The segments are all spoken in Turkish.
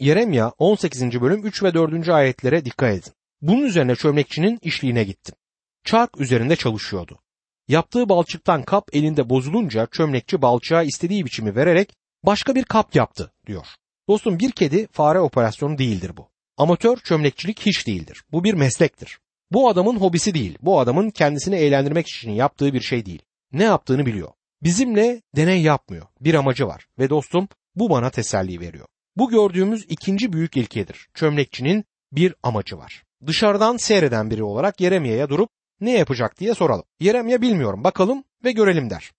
Yeremya 18. bölüm 3 ve 4. ayetlere dikkat edin. Bunun üzerine çömlekçinin işliğine gittim. Çark üzerinde çalışıyordu. Yaptığı balçıktan kap elinde bozulunca çömlekçi balçığa istediği biçimi vererek başka bir kap yaptı diyor. Dostum bir kedi fare operasyonu değildir bu. Amatör çömlekçilik hiç değildir. Bu bir meslektir. Bu adamın hobisi değil. Bu adamın kendisini eğlendirmek için yaptığı bir şey değil. Ne yaptığını biliyor. Bizimle deney yapmıyor. Bir amacı var ve dostum bu bana teselli veriyor. Bu gördüğümüz ikinci büyük ilkedir. Çömlekçinin bir amacı var. Dışarıdan seyreden biri olarak Yeremya'ya durup ne yapacak diye soralım. Yeremya bilmiyorum bakalım ve görelim der.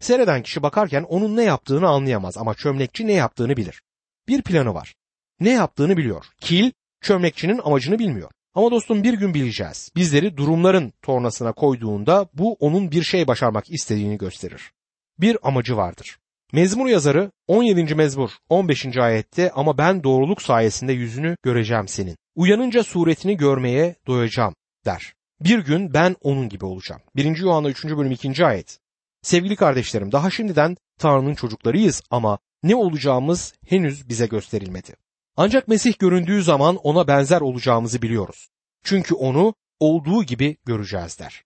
Seyreden kişi bakarken onun ne yaptığını anlayamaz ama çömlekçi ne yaptığını bilir. Bir planı var. Ne yaptığını biliyor. Kil çömlekçinin amacını bilmiyor. Ama dostum bir gün bileceğiz. Bizleri durumların tornasına koyduğunda bu onun bir şey başarmak istediğini gösterir. Bir amacı vardır. Mezmur yazarı 17. mezmur 15. ayette ama ben doğruluk sayesinde yüzünü göreceğim senin. Uyanınca suretini görmeye doyacağım der. Bir gün ben onun gibi olacağım. 1. Yuhanna 3. bölüm 2. ayet. Sevgili kardeşlerim daha şimdiden Tanrı'nın çocuklarıyız ama ne olacağımız henüz bize gösterilmedi. Ancak Mesih göründüğü zaman ona benzer olacağımızı biliyoruz. Çünkü onu olduğu gibi göreceğiz der.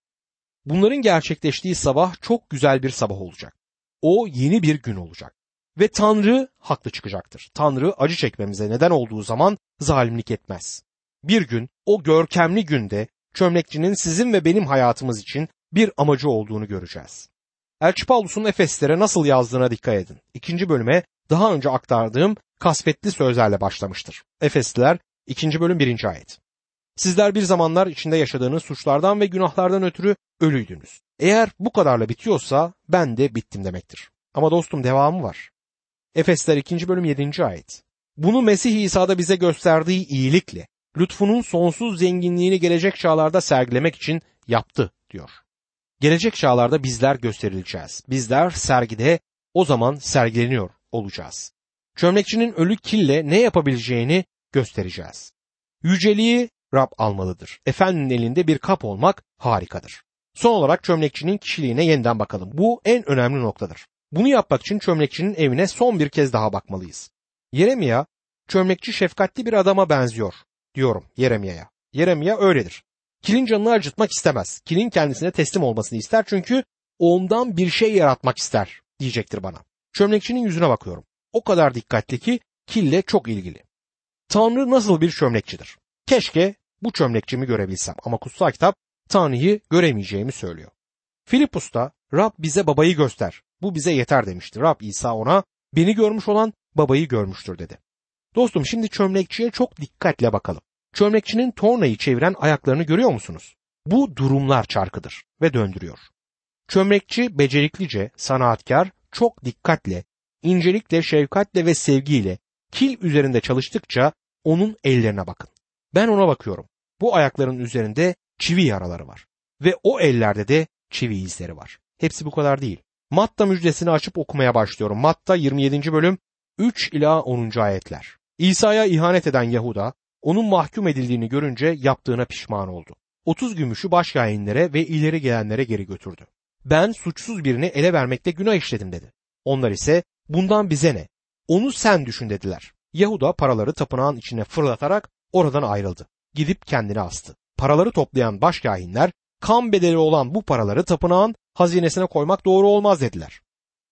Bunların gerçekleştiği sabah çok güzel bir sabah olacak. O yeni bir gün olacak. Ve Tanrı haklı çıkacaktır. Tanrı acı çekmemize neden olduğu zaman zalimlik etmez. Bir gün o görkemli günde çömlekçinin sizin ve benim hayatımız için bir amacı olduğunu göreceğiz. Elçi Paulus'un Efeslere nasıl yazdığına dikkat edin. İkinci bölüme daha önce aktardığım kasvetli sözlerle başlamıştır. Efesliler 2. bölüm 1. ayet. Sizler bir zamanlar içinde yaşadığınız suçlardan ve günahlardan ötürü ölüydünüz. Eğer bu kadarla bitiyorsa ben de bittim demektir. Ama dostum devamı var. Efesler 2. bölüm 7. ayet. Bunu Mesih İsa'da bize gösterdiği iyilikle, lütfunun sonsuz zenginliğini gelecek çağlarda sergilemek için yaptı diyor. Gelecek çağlarda bizler gösterileceğiz. Bizler sergide o zaman sergileniyor olacağız. Çömlekçinin ölü kille ne yapabileceğini göstereceğiz. Yüceliği Rab almalıdır. Efendinin elinde bir kap olmak harikadır. Son olarak çömlekçinin kişiliğine yeniden bakalım. Bu en önemli noktadır. Bunu yapmak için çömlekçinin evine son bir kez daha bakmalıyız. Yeremia, çömlekçi şefkatli bir adama benziyor diyorum Yeremia'ya. Yeremia öyledir. Kilin canını acıtmak istemez. Kilin kendisine teslim olmasını ister çünkü ondan bir şey yaratmak ister diyecektir bana. Çömlekçinin yüzüne bakıyorum. O kadar dikkatli ki kille çok ilgili. Tanrı nasıl bir çömlekçidir? Keşke bu çömlekçimi görebilsem ama kutsal kitap Tanrı'yı göremeyeceğimi söylüyor. Filipus'ta Rab bize babayı göster. Bu bize yeter demişti. Rab İsa ona beni görmüş olan babayı görmüştür dedi. Dostum şimdi çömlekçiye çok dikkatle bakalım. Çömlekçinin tornayı çeviren ayaklarını görüyor musunuz? Bu durumlar çarkıdır ve döndürüyor. Çömlekçi beceriklice, sanaatkar, çok dikkatle, incelikle, şefkatle ve sevgiyle kil üzerinde çalıştıkça onun ellerine bakın. Ben ona bakıyorum. Bu ayakların üzerinde çivi yaraları var. Ve o ellerde de çivi izleri var. Hepsi bu kadar değil. Matta müjdesini açıp okumaya başlıyorum. Matta 27. bölüm 3 ila 10. ayetler. İsa'ya ihanet eden Yahuda onun mahkum edildiğini görünce yaptığına pişman oldu. 30 gümüşü baş başkâhinlere ve ileri gelenlere geri götürdü. Ben suçsuz birini ele vermekte günah işledim dedi. Onlar ise bundan bize ne? Onu sen düşün dediler. Yahuda paraları tapınağın içine fırlatarak oradan ayrıldı. Gidip kendini astı. Paraları toplayan başkahinler kan bedeli olan bu paraları tapınağın hazinesine koymak doğru olmaz dediler.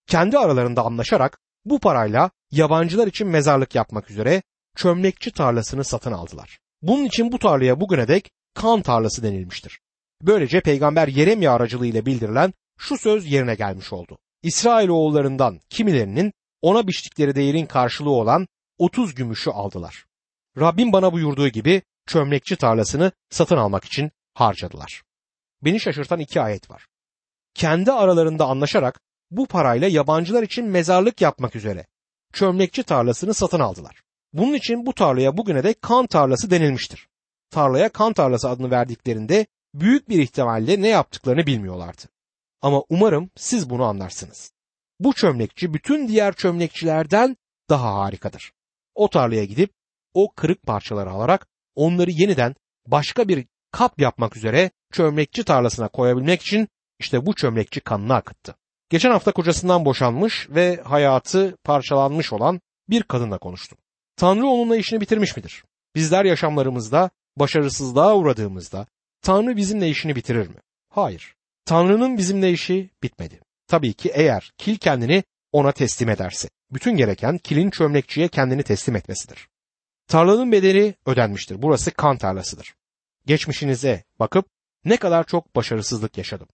Kendi aralarında anlaşarak bu parayla yabancılar için mezarlık yapmak üzere çömlekçi tarlasını satın aldılar. Bunun için bu tarlaya bugüne dek kan tarlası denilmiştir. Böylece peygamber Yeremya aracılığıyla bildirilen şu söz yerine gelmiş oldu. İsrail oğullarından kimilerinin ona biçtikleri değerin karşılığı olan 30 gümüşü aldılar. Rabbim bana buyurduğu gibi çömlekçi tarlasını satın almak için harcadılar. Beni şaşırtan iki ayet var. Kendi aralarında anlaşarak bu parayla yabancılar için mezarlık yapmak üzere çömlekçi tarlasını satın aldılar. Bunun için bu tarlaya bugüne de kan tarlası denilmiştir. Tarlaya kan tarlası adını verdiklerinde büyük bir ihtimalle ne yaptıklarını bilmiyorlardı. Ama umarım siz bunu anlarsınız. Bu çömlekçi bütün diğer çömlekçilerden daha harikadır. O tarlaya gidip o kırık parçaları alarak onları yeniden başka bir kap yapmak üzere çömlekçi tarlasına koyabilmek için işte bu çömlekçi kanını akıttı. Geçen hafta kocasından boşanmış ve hayatı parçalanmış olan bir kadınla konuştum. Tanrı onunla işini bitirmiş midir? Bizler yaşamlarımızda başarısızlığa uğradığımızda Tanrı bizimle işini bitirir mi? Hayır. Tanrı'nın bizimle işi bitmedi. Tabii ki eğer kil kendini ona teslim ederse. Bütün gereken kilin çömlekçiye kendini teslim etmesidir. Tarlanın bedeli ödenmiştir. Burası kan tarlasıdır. Geçmişinize bakıp ne kadar çok başarısızlık yaşadım.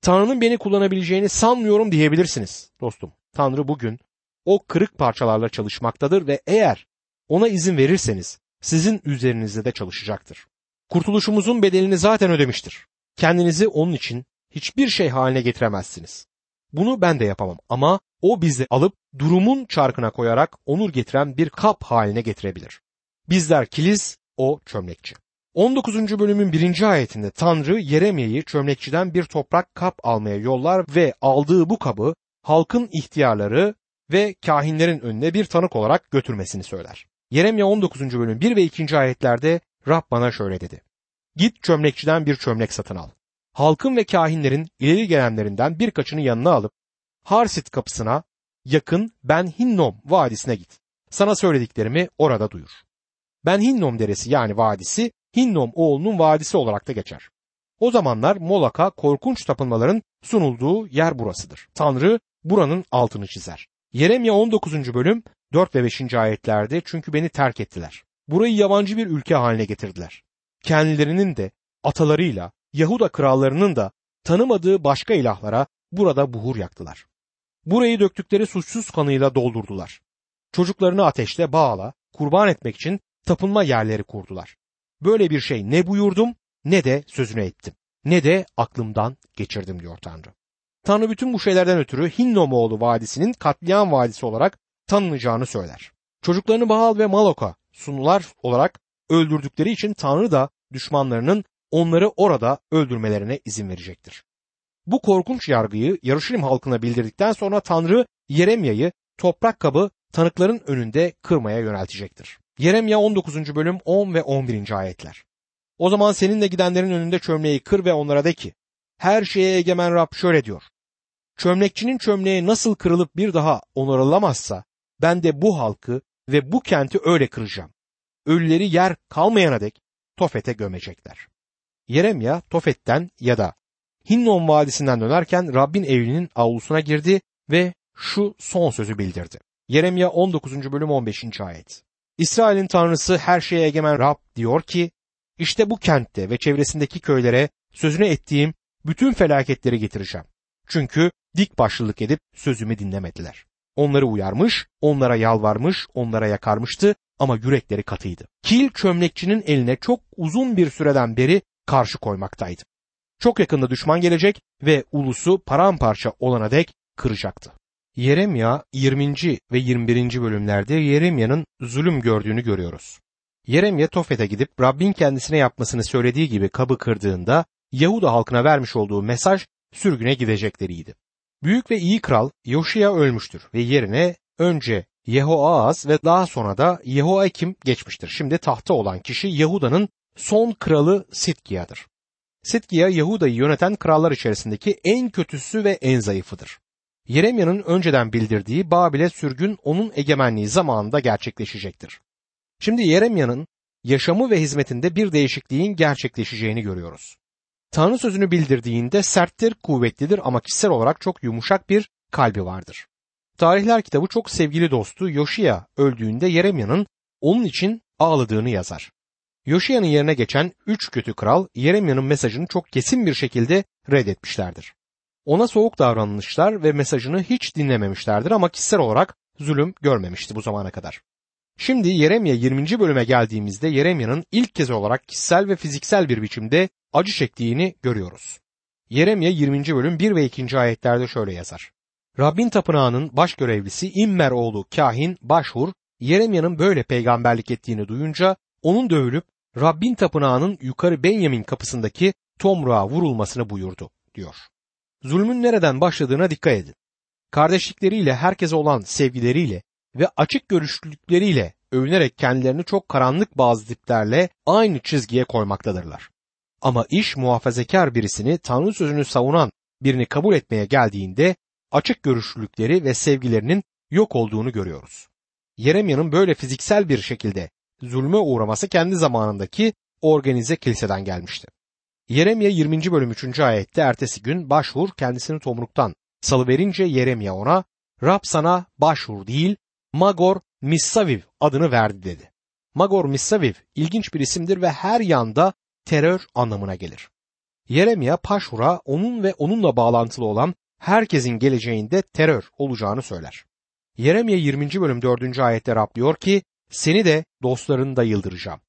Tanrı'nın beni kullanabileceğini sanmıyorum diyebilirsiniz dostum. Tanrı bugün o kırık parçalarla çalışmaktadır ve eğer ona izin verirseniz sizin üzerinizde de çalışacaktır. Kurtuluşumuzun bedelini zaten ödemiştir. Kendinizi onun için hiçbir şey haline getiremezsiniz. Bunu ben de yapamam ama o bizi alıp durumun çarkına koyarak onur getiren bir kap haline getirebilir. Bizler kiliz, o çömlekçi. 19. bölümün 1. ayetinde Tanrı Yeremye'yi çömlekçiden bir toprak kap almaya yollar ve aldığı bu kabı halkın ihtiyarları ve kahinlerin önüne bir tanık olarak götürmesini söyler. Yeremye 19. bölüm 1 ve 2. ayetlerde Rab bana şöyle dedi. Git çömlekçiden bir çömlek satın al. Halkın ve kahinlerin ileri gelenlerinden birkaçını yanına alıp Harsit kapısına yakın Ben Hinnom vadisine git. Sana söylediklerimi orada duyur. Ben Hinnom deresi yani vadisi Hinnom oğlunun vadisi olarak da geçer. O zamanlar Molak'a korkunç tapınmaların sunulduğu yer burasıdır. Tanrı buranın altını çizer. Yeremye 19. bölüm 4 ve 5. ayetlerde çünkü beni terk ettiler. Burayı yabancı bir ülke haline getirdiler. Kendilerinin de atalarıyla Yahuda krallarının da tanımadığı başka ilahlara burada buhur yaktılar. Burayı döktükleri suçsuz kanıyla doldurdular. Çocuklarını ateşte bağla, kurban etmek için tapınma yerleri kurdular. Böyle bir şey ne buyurdum ne de sözüne ettim. Ne de aklımdan geçirdim diyor Tanrı. Tanrı bütün bu şeylerden ötürü Hinnomoğlu Vadisi'nin katliam vadisi olarak tanınacağını söyler. Çocuklarını Baal ve Malok'a sunular olarak öldürdükleri için Tanrı da düşmanlarının onları orada öldürmelerine izin verecektir. Bu korkunç yargıyı Yarışilim halkına bildirdikten sonra Tanrı Yeremya'yı toprak kabı tanıkların önünde kırmaya yöneltecektir. Yeremya 19. bölüm 10 ve 11. ayetler. O zaman seninle gidenlerin önünde çömleği kır ve onlara de ki, her şeye egemen Rab şöyle diyor. Çömlekçinin çömleği nasıl kırılıp bir daha onarılamazsa ben de bu halkı ve bu kenti öyle kıracağım. Ölüleri yer kalmayana dek Tofet'e gömecekler. Yeremya Tofet'ten ya da Hinnom Vadisi'nden dönerken Rabbin evinin avlusuna girdi ve şu son sözü bildirdi. Yeremya 19. bölüm 15. ayet. İsrail'in tanrısı her şeye egemen Rab diyor ki, işte bu kentte ve çevresindeki köylere sözüne ettiğim bütün felaketleri getireceğim. Çünkü dik başlılık edip sözümü dinlemediler. Onları uyarmış, onlara yalvarmış, onlara yakarmıştı ama yürekleri katıydı. Kil çömlekçinin eline çok uzun bir süreden beri karşı koymaktaydı. Çok yakında düşman gelecek ve ulusu paramparça olana dek kıracaktı. Yeremya 20. ve 21. bölümlerde Yeremya'nın zulüm gördüğünü görüyoruz. Yeremya Tofet'e gidip Rabbin kendisine yapmasını söylediği gibi kabı kırdığında Yahuda halkına vermiş olduğu mesaj sürgüne gidecekleriydi. Büyük ve iyi kral Yoşiya ölmüştür ve yerine önce Yehoaz ve daha sonra da Yehoakim geçmiştir. Şimdi tahta olan kişi Yahuda'nın son kralı Sitkia'dır. Sitkiya Yahuda'yı yöneten krallar içerisindeki en kötüsü ve en zayıfıdır. Yeremya'nın önceden bildirdiği Babil'e sürgün onun egemenliği zamanında gerçekleşecektir. Şimdi Yeremya'nın yaşamı ve hizmetinde bir değişikliğin gerçekleşeceğini görüyoruz. Tanrı sözünü bildirdiğinde serttir, kuvvetlidir ama kişisel olarak çok yumuşak bir kalbi vardır. Tarihler kitabı çok sevgili dostu Yoşiya öldüğünde Yeremya'nın onun için ağladığını yazar. Yoşiya'nın yerine geçen üç kötü kral Yeremya'nın mesajını çok kesin bir şekilde reddetmişlerdir. Ona soğuk davranışlar ve mesajını hiç dinlememişlerdir ama kişisel olarak zulüm görmemişti bu zamana kadar. Şimdi Yeremya 20. bölüme geldiğimizde Yeremya'nın ilk kez olarak kişisel ve fiziksel bir biçimde acı çektiğini görüyoruz. Yeremya 20. bölüm 1 ve 2. ayetlerde şöyle yazar. Rabbin tapınağının baş görevlisi İmmer oğlu kahin Başhur, Yeremya'nın böyle peygamberlik ettiğini duyunca onun dövülüp Rabbin tapınağının yukarı Benyamin kapısındaki tomruğa vurulmasını buyurdu, diyor. Zulmün nereden başladığına dikkat edin. Kardeşlikleriyle herkese olan sevgileriyle ve açık görüşlülükleriyle övünerek kendilerini çok karanlık bazı tiplerle aynı çizgiye koymaktadırlar. Ama iş muhafazakar birisini Tanrı sözünü savunan birini kabul etmeye geldiğinde açık görüşlülükleri ve sevgilerinin yok olduğunu görüyoruz. Yeremya'nın böyle fiziksel bir şekilde zulme uğraması kendi zamanındaki organize kiliseden gelmişti. Yeremya 20. bölüm 3. ayette ertesi gün başvur kendisini tomruktan salıverince Yeremya ona Rab sana başvur değil Magor Missaviv adını verdi dedi. Magor Missaviv ilginç bir isimdir ve her yanda terör anlamına gelir. Yeremya Paşhur'a onun ve onunla bağlantılı olan herkesin geleceğinde terör olacağını söyler. Yeremya 20. bölüm 4. ayette Rab diyor ki seni de dostlarını da yıldıracağım.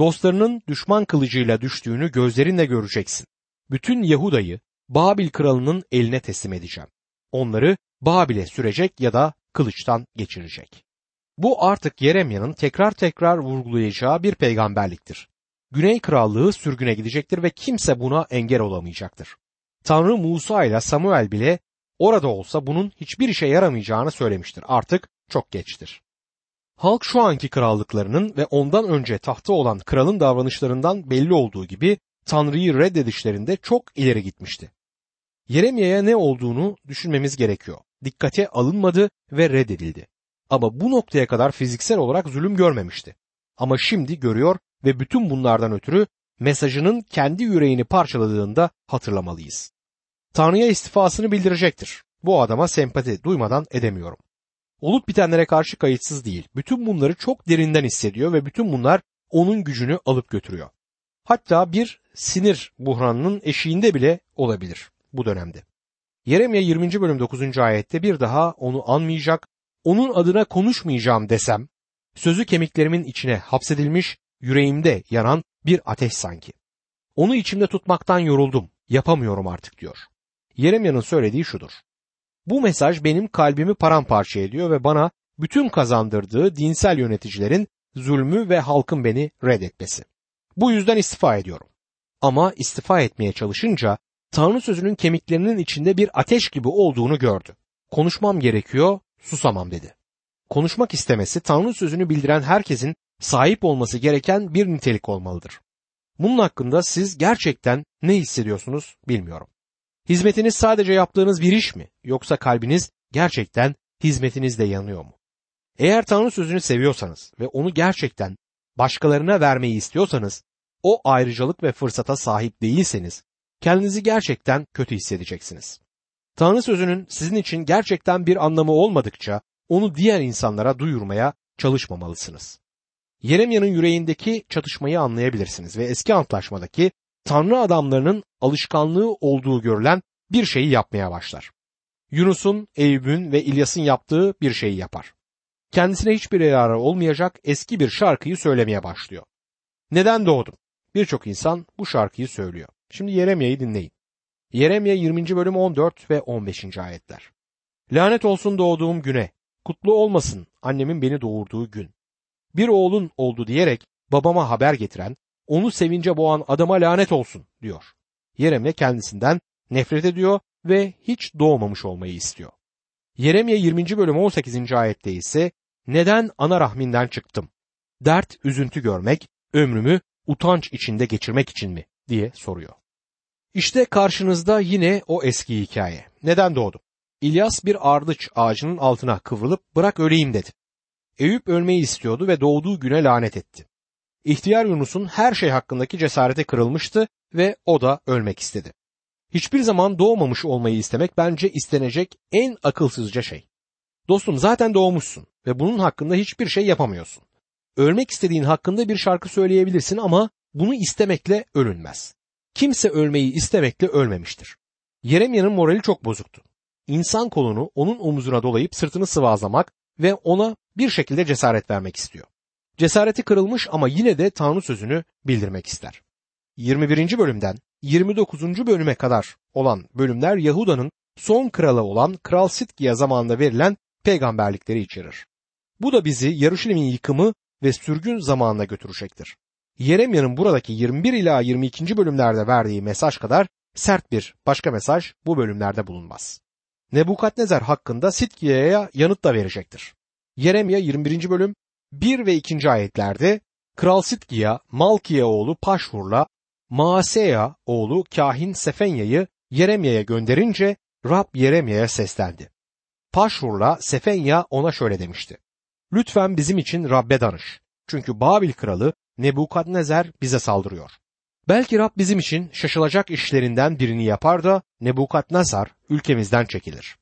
Dostlarının düşman kılıcıyla düştüğünü gözlerinle göreceksin. Bütün Yahuda'yı Babil kralının eline teslim edeceğim. Onları Babil'e sürecek ya da kılıçtan geçirecek. Bu artık Yeremya'nın tekrar tekrar vurgulayacağı bir peygamberliktir. Güney Krallığı sürgüne gidecektir ve kimse buna engel olamayacaktır. Tanrı Musa ile Samuel bile orada olsa bunun hiçbir işe yaramayacağını söylemiştir. Artık çok geçtir. Halk şu anki krallıklarının ve ondan önce tahta olan kralın davranışlarından belli olduğu gibi Tanrı'yı reddedişlerinde çok ileri gitmişti. Yeremya'ya ne olduğunu düşünmemiz gerekiyor. Dikkate alınmadı ve reddedildi. Ama bu noktaya kadar fiziksel olarak zulüm görmemişti. Ama şimdi görüyor ve bütün bunlardan ötürü mesajının kendi yüreğini parçaladığında hatırlamalıyız. Tanrı'ya istifasını bildirecektir. Bu adama sempati duymadan edemiyorum. Olup bitenlere karşı kayıtsız değil. Bütün bunları çok derinden hissediyor ve bütün bunlar onun gücünü alıp götürüyor. Hatta bir sinir buhranının eşiğinde bile olabilir bu dönemde. Yeremye 20. bölüm 9. ayette bir daha onu anmayacak, onun adına konuşmayacağım desem, sözü kemiklerimin içine hapsedilmiş, yüreğimde yanan bir ateş sanki. Onu içimde tutmaktan yoruldum, yapamıyorum artık diyor. Yeremya'nın söylediği şudur. Bu mesaj benim kalbimi paramparça ediyor ve bana bütün kazandırdığı dinsel yöneticilerin zulmü ve halkın beni reddetmesi. Bu yüzden istifa ediyorum. Ama istifa etmeye çalışınca Tanrı sözünün kemiklerinin içinde bir ateş gibi olduğunu gördü. Konuşmam gerekiyor, susamam dedi. Konuşmak istemesi Tanrı sözünü bildiren herkesin sahip olması gereken bir nitelik olmalıdır. Bunun hakkında siz gerçekten ne hissediyorsunuz bilmiyorum. Hizmetiniz sadece yaptığınız bir iş mi yoksa kalbiniz gerçekten hizmetinizde yanıyor mu? Eğer Tanrı sözünü seviyorsanız ve onu gerçekten başkalarına vermeyi istiyorsanız o ayrıcalık ve fırsata sahip değilseniz kendinizi gerçekten kötü hissedeceksiniz. Tanrı sözünün sizin için gerçekten bir anlamı olmadıkça onu diğer insanlara duyurmaya çalışmamalısınız. Yeremya'nın yüreğindeki çatışmayı anlayabilirsiniz ve eski antlaşmadaki Tanrı adamlarının alışkanlığı olduğu görülen bir şeyi yapmaya başlar. Yunus'un, Eyüp'ün ve İlyas'ın yaptığı bir şeyi yapar. Kendisine hiçbir yararı olmayacak eski bir şarkıyı söylemeye başlıyor. Neden doğdum? Birçok insan bu şarkıyı söylüyor. Şimdi Yeremya'yı dinleyin. Yeremya 20. bölüm 14 ve 15. ayetler. Lanet olsun doğduğum güne, kutlu olmasın annemin beni doğurduğu gün. Bir oğlun oldu diyerek babama haber getiren, onu sevince boğan adama lanet olsun diyor. Yeremye kendisinden nefret ediyor ve hiç doğmamış olmayı istiyor. Yeremye 20. bölüm 18. ayette ise neden ana rahminden çıktım? Dert, üzüntü görmek, ömrümü utanç içinde geçirmek için mi diye soruyor. İşte karşınızda yine o eski hikaye. Neden doğdum? İlyas bir ardıç ağacının altına kıvrılıp bırak öleyim dedi. Eyüp ölmeyi istiyordu ve doğduğu güne lanet etti. İhtiyar Yunus'un her şey hakkındaki cesareti kırılmıştı ve o da ölmek istedi. Hiçbir zaman doğmamış olmayı istemek bence istenecek en akılsızca şey. Dostum zaten doğmuşsun ve bunun hakkında hiçbir şey yapamıyorsun. Ölmek istediğin hakkında bir şarkı söyleyebilirsin ama bunu istemekle ölünmez. Kimse ölmeyi istemekle ölmemiştir. Yeremya'nın morali çok bozuktu. İnsan kolunu onun omuzuna dolayıp sırtını sıvazlamak ve ona bir şekilde cesaret vermek istiyor. Cesareti kırılmış ama yine de Tanrı sözünü bildirmek ister. 21. bölümden 29. bölüme kadar olan bölümler Yahuda'nın son kralı olan Kral Sitkiya zamanında verilen peygamberlikleri içerir. Bu da bizi Yarışilim'in yıkımı ve sürgün zamanına götürecektir. Yeremya'nın buradaki 21 ila 22. bölümlerde verdiği mesaj kadar sert bir başka mesaj bu bölümlerde bulunmaz. Nebukadnezar hakkında Sitkiya'ya yanıt da verecektir. Yeremya 21. bölüm 1 ve 2. ayetlerde Kral Sitkiya, Malkiye oğlu Paşhur'la Maaseya oğlu kahin Sefenya'yı Yeremya'ya gönderince Rab Yeremya'ya seslendi. Paşhur'la Sefenya ona şöyle demişti. Lütfen bizim için Rabbe danış. Çünkü Babil kralı Nebukadnezer bize saldırıyor. Belki Rab bizim için şaşılacak işlerinden birini yapar da Nebukadnezar ülkemizden çekilir.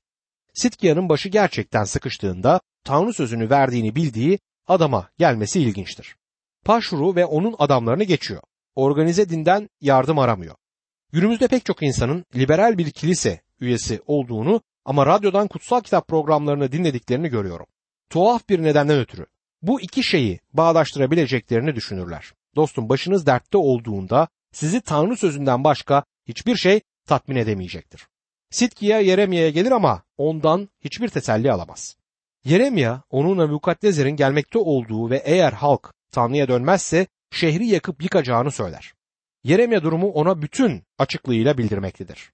Sitkiya'nın başı gerçekten sıkıştığında Tanrı sözünü verdiğini bildiği adama gelmesi ilginçtir. Paşru ve onun adamlarını geçiyor. Organize dinden yardım aramıyor. Günümüzde pek çok insanın liberal bir kilise üyesi olduğunu ama radyodan kutsal kitap programlarını dinlediklerini görüyorum. Tuhaf bir nedenden ötürü bu iki şeyi bağdaştırabileceklerini düşünürler. Dostum başınız dertte olduğunda sizi Tanrı sözünden başka hiçbir şey tatmin edemeyecektir. Sitkiya Yeremya'ya gelir ama ondan hiçbir teselli alamaz. Yeremya onun Nebukadnezer'in gelmekte olduğu ve eğer halk Tanrı'ya dönmezse şehri yakıp yıkacağını söyler. Yeremya durumu ona bütün açıklığıyla bildirmektedir.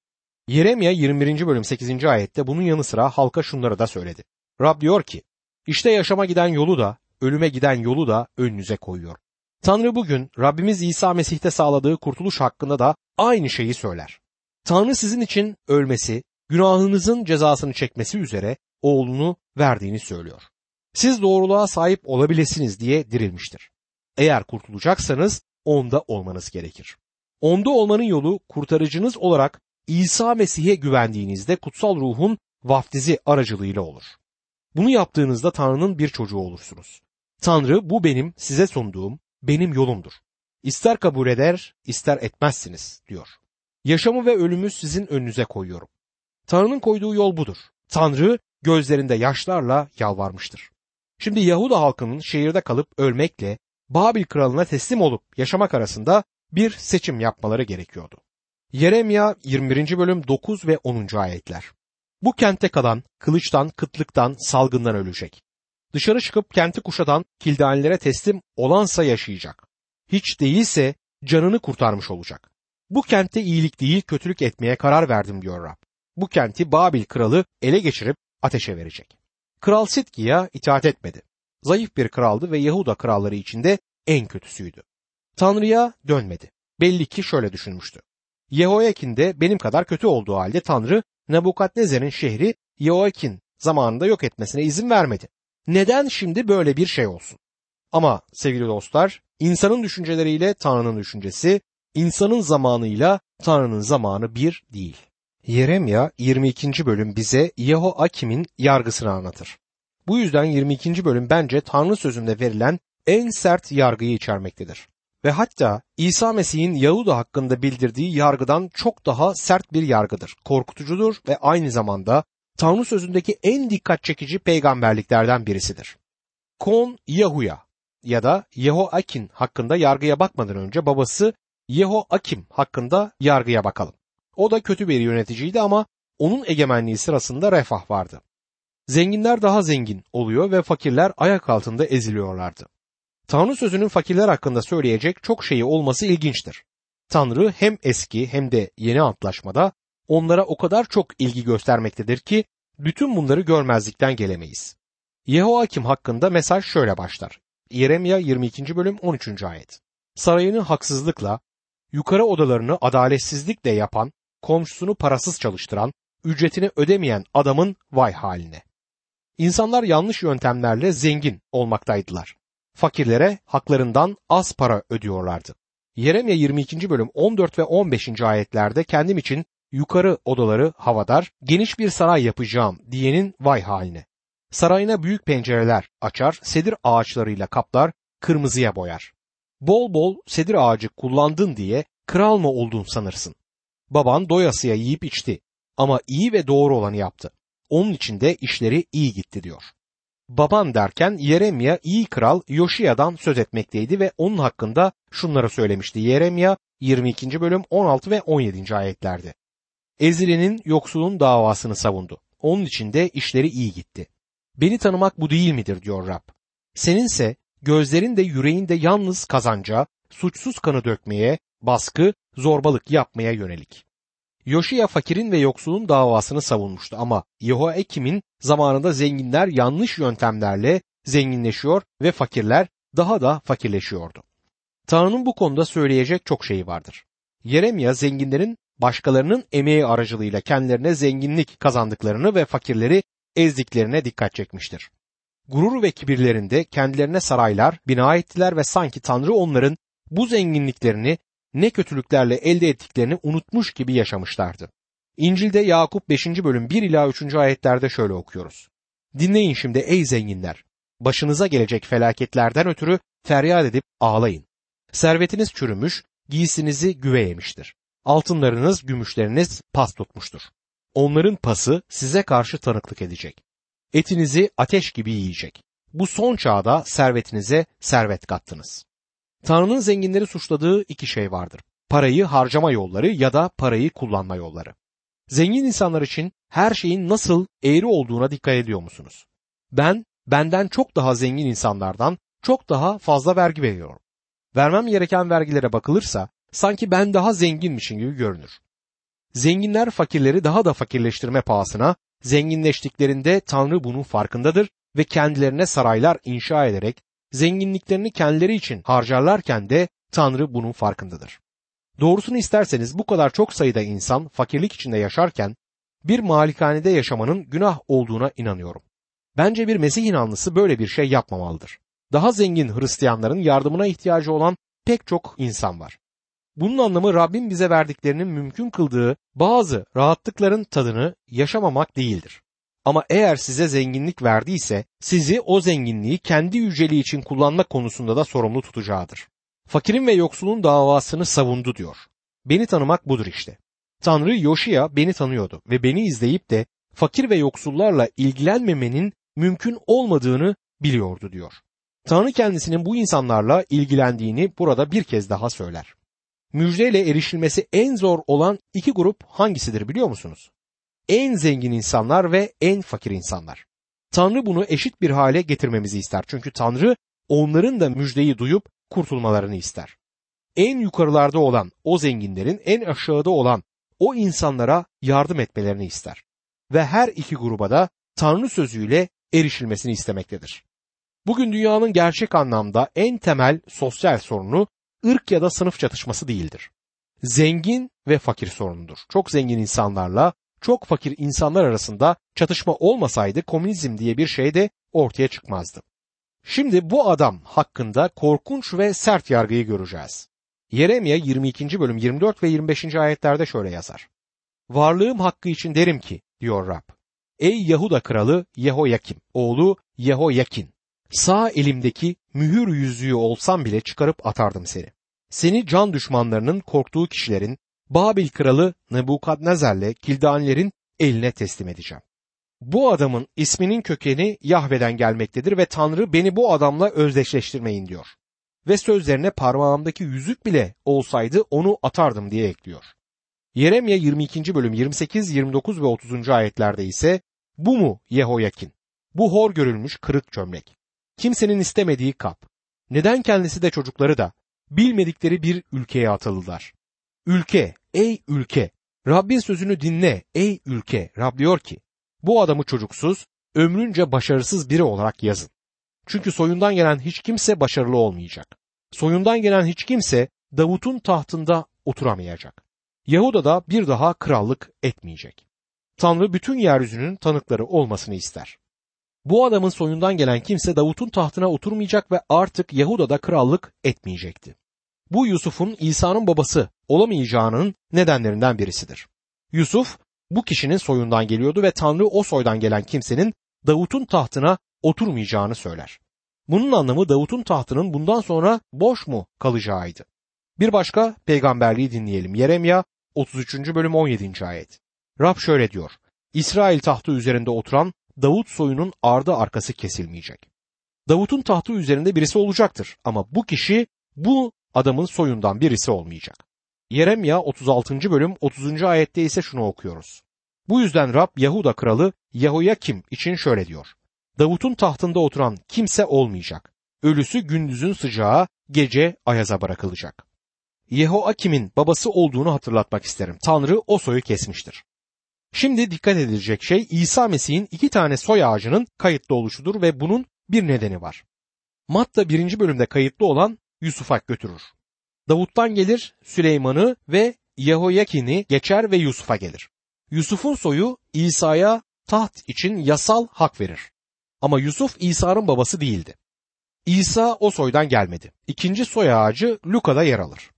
Yeremya 21. bölüm 8. ayette bunun yanı sıra halka şunları da söyledi. Rab diyor ki, işte yaşama giden yolu da, ölüme giden yolu da önünüze koyuyor. Tanrı bugün Rabbimiz İsa Mesih'te sağladığı kurtuluş hakkında da aynı şeyi söyler. Tanrı sizin için ölmesi, günahınızın cezasını çekmesi üzere oğlunu verdiğini söylüyor. Siz doğruluğa sahip olabilirsiniz diye dirilmiştir. Eğer kurtulacaksanız onda olmanız gerekir. Onda olmanın yolu kurtarıcınız olarak İsa Mesih'e güvendiğinizde kutsal ruhun vaftizi aracılığıyla olur. Bunu yaptığınızda Tanrı'nın bir çocuğu olursunuz. Tanrı bu benim size sunduğum benim yolumdur. İster kabul eder, ister etmezsiniz diyor. Yaşamı ve ölümü sizin önünüze koyuyorum. Tanrı'nın koyduğu yol budur. Tanrı gözlerinde yaşlarla yalvarmıştır. Şimdi Yahuda halkının şehirde kalıp ölmekle Babil kralına teslim olup yaşamak arasında bir seçim yapmaları gerekiyordu. Yeremya 21. bölüm 9 ve 10. ayetler. Bu kentte kalan kılıçtan, kıtlıktan, salgından ölecek. Dışarı çıkıp kenti kuşatan kildanilere teslim olansa yaşayacak. Hiç değilse canını kurtarmış olacak. Bu kentte iyilik değil kötülük etmeye karar verdim diyor Rab. Bu kenti Babil kralı ele geçirip ateşe verecek. Kral Sitkiya itaat etmedi. Zayıf bir kraldı ve Yahuda kralları içinde en kötüsüydü. Tanrı'ya dönmedi. Belli ki şöyle düşünmüştü. Yehoyakin de benim kadar kötü olduğu halde Tanrı Nebukadnezer'in şehri Yehoyakin zamanında yok etmesine izin vermedi. Neden şimdi böyle bir şey olsun? Ama sevgili dostlar, insanın düşünceleriyle Tanrı'nın düşüncesi, insanın zamanıyla Tanrı'nın zamanı bir değil. Yeremya 22. bölüm bize Yehoakim'in yargısını anlatır. Bu yüzden 22. bölüm bence Tanrı sözünde verilen en sert yargıyı içermektedir. Ve hatta İsa Mesih'in Yahuda hakkında bildirdiği yargıdan çok daha sert bir yargıdır. Korkutucudur ve aynı zamanda Tanrı sözündeki en dikkat çekici peygamberliklerden birisidir. Kon Yahuya ya da Yehoakin hakkında yargıya bakmadan önce babası Yehoakim hakkında yargıya bakalım. O da kötü bir yöneticiydi ama onun egemenliği sırasında refah vardı. Zenginler daha zengin oluyor ve fakirler ayak altında eziliyorlardı. Tanrı sözünün fakirler hakkında söyleyecek çok şeyi olması ilginçtir. Tanrı hem eski hem de yeni antlaşmada onlara o kadar çok ilgi göstermektedir ki bütün bunları görmezlikten gelemeyiz. Yehoakim hakkında mesaj şöyle başlar. Yeremya 22. bölüm 13. ayet. Sarayını haksızlıkla, yukarı odalarını adaletsizlikle yapan, komşusunu parasız çalıştıran, ücretini ödemeyen adamın vay haline. İnsanlar yanlış yöntemlerle zengin olmaktaydılar. Fakirlere haklarından az para ödüyorlardı. Yeremya 22. bölüm 14 ve 15. ayetlerde kendim için yukarı odaları havadar, geniş bir saray yapacağım diyenin vay haline. Sarayına büyük pencereler açar, sedir ağaçlarıyla kaplar, kırmızıya boyar. Bol bol sedir ağacı kullandın diye kral mı oldun sanırsın. Baban doyasıya yiyip içti ama iyi ve doğru olanı yaptı. Onun için de işleri iyi gitti diyor. Baban derken Yeremya iyi kral Yoşiya'dan söz etmekteydi ve onun hakkında şunları söylemişti. Yeremya 22. bölüm 16 ve 17. ayetlerde. Ezili'nin yoksulun davasını savundu. Onun için de işleri iyi gitti. Beni tanımak bu değil midir diyor Rab. Seninse gözlerin de yüreğin de yalnız kazanca, suçsuz kanı dökmeye, baskı, zorbalık yapmaya yönelik. Yoşiya fakirin ve yoksulun davasını savunmuştu ama Yehoakim'in zamanında zenginler yanlış yöntemlerle zenginleşiyor ve fakirler daha da fakirleşiyordu. Tanrı'nın bu konuda söyleyecek çok şey vardır. Yeremya zenginlerin başkalarının emeği aracılığıyla kendilerine zenginlik kazandıklarını ve fakirleri ezdiklerine dikkat çekmiştir. gurur ve kibirlerinde kendilerine saraylar bina ettiler ve sanki Tanrı onların bu zenginliklerini ne kötülüklerle elde ettiklerini unutmuş gibi yaşamışlardı. İncil'de Yakup 5. bölüm 1 ila 3. ayetlerde şöyle okuyoruz. Dinleyin şimdi ey zenginler. Başınıza gelecek felaketlerden ötürü feryat edip ağlayın. Servetiniz çürümüş, giysinizi güve yemiştir. Altınlarınız, gümüşleriniz pas tutmuştur. Onların pası size karşı tanıklık edecek. Etinizi ateş gibi yiyecek. Bu son çağda servetinize servet kattınız. Tanrı'nın zenginleri suçladığı iki şey vardır. Parayı harcama yolları ya da parayı kullanma yolları. Zengin insanlar için her şeyin nasıl eğri olduğuna dikkat ediyor musunuz? Ben benden çok daha zengin insanlardan çok daha fazla vergi veriyorum. Vermem gereken vergilere bakılırsa sanki ben daha zenginmişim gibi görünür. Zenginler fakirleri daha da fakirleştirme pahasına zenginleştiklerinde Tanrı bunun farkındadır ve kendilerine saraylar inşa ederek zenginliklerini kendileri için harcarlarken de Tanrı bunun farkındadır. Doğrusunu isterseniz bu kadar çok sayıda insan fakirlik içinde yaşarken bir malikanede yaşamanın günah olduğuna inanıyorum. Bence bir Mesih inanlısı böyle bir şey yapmamalıdır. Daha zengin Hristiyanların yardımına ihtiyacı olan pek çok insan var. Bunun anlamı Rabbin bize verdiklerinin mümkün kıldığı bazı rahatlıkların tadını yaşamamak değildir. Ama eğer size zenginlik verdiyse sizi o zenginliği kendi yüceliği için kullanmak konusunda da sorumlu tutacağıdır. Fakirin ve yoksulun davasını savundu diyor. Beni tanımak budur işte. Tanrı Yoşiya beni tanıyordu ve beni izleyip de fakir ve yoksullarla ilgilenmemenin mümkün olmadığını biliyordu diyor. Tanrı kendisinin bu insanlarla ilgilendiğini burada bir kez daha söyler. Müjdeyle erişilmesi en zor olan iki grup hangisidir biliyor musunuz? En zengin insanlar ve en fakir insanlar. Tanrı bunu eşit bir hale getirmemizi ister. Çünkü Tanrı onların da müjdeyi duyup kurtulmalarını ister. En yukarılarda olan o zenginlerin en aşağıda olan o insanlara yardım etmelerini ister. Ve her iki gruba da Tanrı sözüyle erişilmesini istemektedir. Bugün dünyanın gerçek anlamda en temel sosyal sorunu ırk ya da sınıf çatışması değildir. Zengin ve fakir sorunudur. Çok zengin insanlarla çok fakir insanlar arasında çatışma olmasaydı komünizm diye bir şey de ortaya çıkmazdı. Şimdi bu adam hakkında korkunç ve sert yargıyı göreceğiz. Yeremya 22. bölüm 24 ve 25. ayetlerde şöyle yazar. Varlığım hakkı için derim ki diyor Rab. Ey Yahuda kralı Yehoyakim, oğlu Yehoyakin. Sağ elimdeki mühür yüzüğü olsam bile çıkarıp atardım seni. Seni can düşmanlarının korktuğu kişilerin Babil kralı Nebukadnezar'le Kildanilerin eline teslim edeceğim. Bu adamın isminin kökeni Yahve'den gelmektedir ve Tanrı beni bu adamla özdeşleştirmeyin diyor. Ve sözlerine parmağımdaki yüzük bile olsaydı onu atardım diye ekliyor. Yeremye 22. bölüm 28, 29 ve 30. ayetlerde ise bu mu Yehoyakin? Bu hor görülmüş kırık çömlek. Kimsenin istemediği kap. Neden kendisi de çocukları da bilmedikleri bir ülkeye atıldılar? Ülke, ey ülke, Rabbin sözünü dinle ey ülke. Rab diyor ki, bu adamı çocuksuz, ömrünce başarısız biri olarak yazın. Çünkü soyundan gelen hiç kimse başarılı olmayacak. Soyundan gelen hiç kimse Davut'un tahtında oturamayacak. Yahuda da bir daha krallık etmeyecek. Tanrı bütün yeryüzünün tanıkları olmasını ister. Bu adamın soyundan gelen kimse Davut'un tahtına oturmayacak ve artık Yahuda'da krallık etmeyecekti. Bu Yusuf'un İsa'nın babası olamayacağının nedenlerinden birisidir. Yusuf bu kişinin soyundan geliyordu ve Tanrı o soydan gelen kimsenin Davut'un tahtına oturmayacağını söyler. Bunun anlamı Davut'un tahtının bundan sonra boş mu kalacağıydı. Bir başka peygamberliği dinleyelim. Yeremya 33. bölüm 17. ayet. Rab şöyle diyor. İsrail tahtı üzerinde oturan Davut soyunun ardı arkası kesilmeyecek. Davut'un tahtı üzerinde birisi olacaktır ama bu kişi bu adamın soyundan birisi olmayacak. Yeremya 36. bölüm 30. ayette ise şunu okuyoruz. Bu yüzden Rab Yahuda kralı Yehoyakim için şöyle diyor. Davut'un tahtında oturan kimse olmayacak. Ölüsü gündüzün sıcağı, gece ayaza bırakılacak. Yehoakim'in babası olduğunu hatırlatmak isterim. Tanrı o soyu kesmiştir. Şimdi dikkat edilecek şey İsa Mesih'in iki tane soy ağacının kayıtlı oluşudur ve bunun bir nedeni var. Matta birinci bölümde kayıtlı olan Yusuf'a götürür. Davut'tan gelir Süleyman'ı ve Yehoyakin'i geçer ve Yusuf'a gelir. Yusuf'un soyu İsa'ya taht için yasal hak verir. Ama Yusuf İsa'nın babası değildi. İsa o soydan gelmedi. İkinci soy ağacı Luka'da yer alır.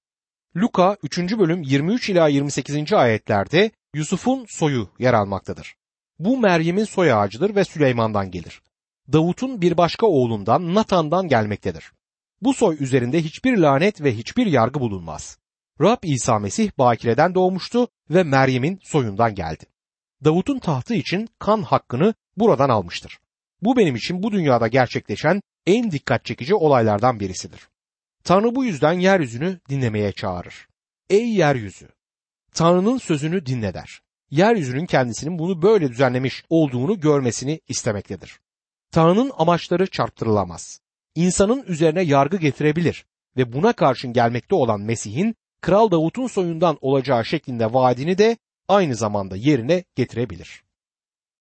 Luka 3. bölüm 23 ila 28. ayetlerde Yusuf'un soyu yer almaktadır. Bu Meryem'in soy ağacıdır ve Süleyman'dan gelir. Davut'un bir başka oğlundan Natan'dan gelmektedir. Bu soy üzerinde hiçbir lanet ve hiçbir yargı bulunmaz. Rab İsa Mesih Bakire'den doğmuştu ve Meryem'in soyundan geldi. Davut'un tahtı için kan hakkını buradan almıştır. Bu benim için bu dünyada gerçekleşen en dikkat çekici olaylardan birisidir. Tanrı bu yüzden yeryüzünü dinlemeye çağırır. Ey yeryüzü! Tanrı'nın sözünü dinle der. Yeryüzünün kendisinin bunu böyle düzenlemiş olduğunu görmesini istemektedir. Tanrı'nın amaçları çarptırılamaz. İnsanın üzerine yargı getirebilir ve buna karşın gelmekte olan Mesih'in Kral Davut'un soyundan olacağı şeklinde vaadini de aynı zamanda yerine getirebilir.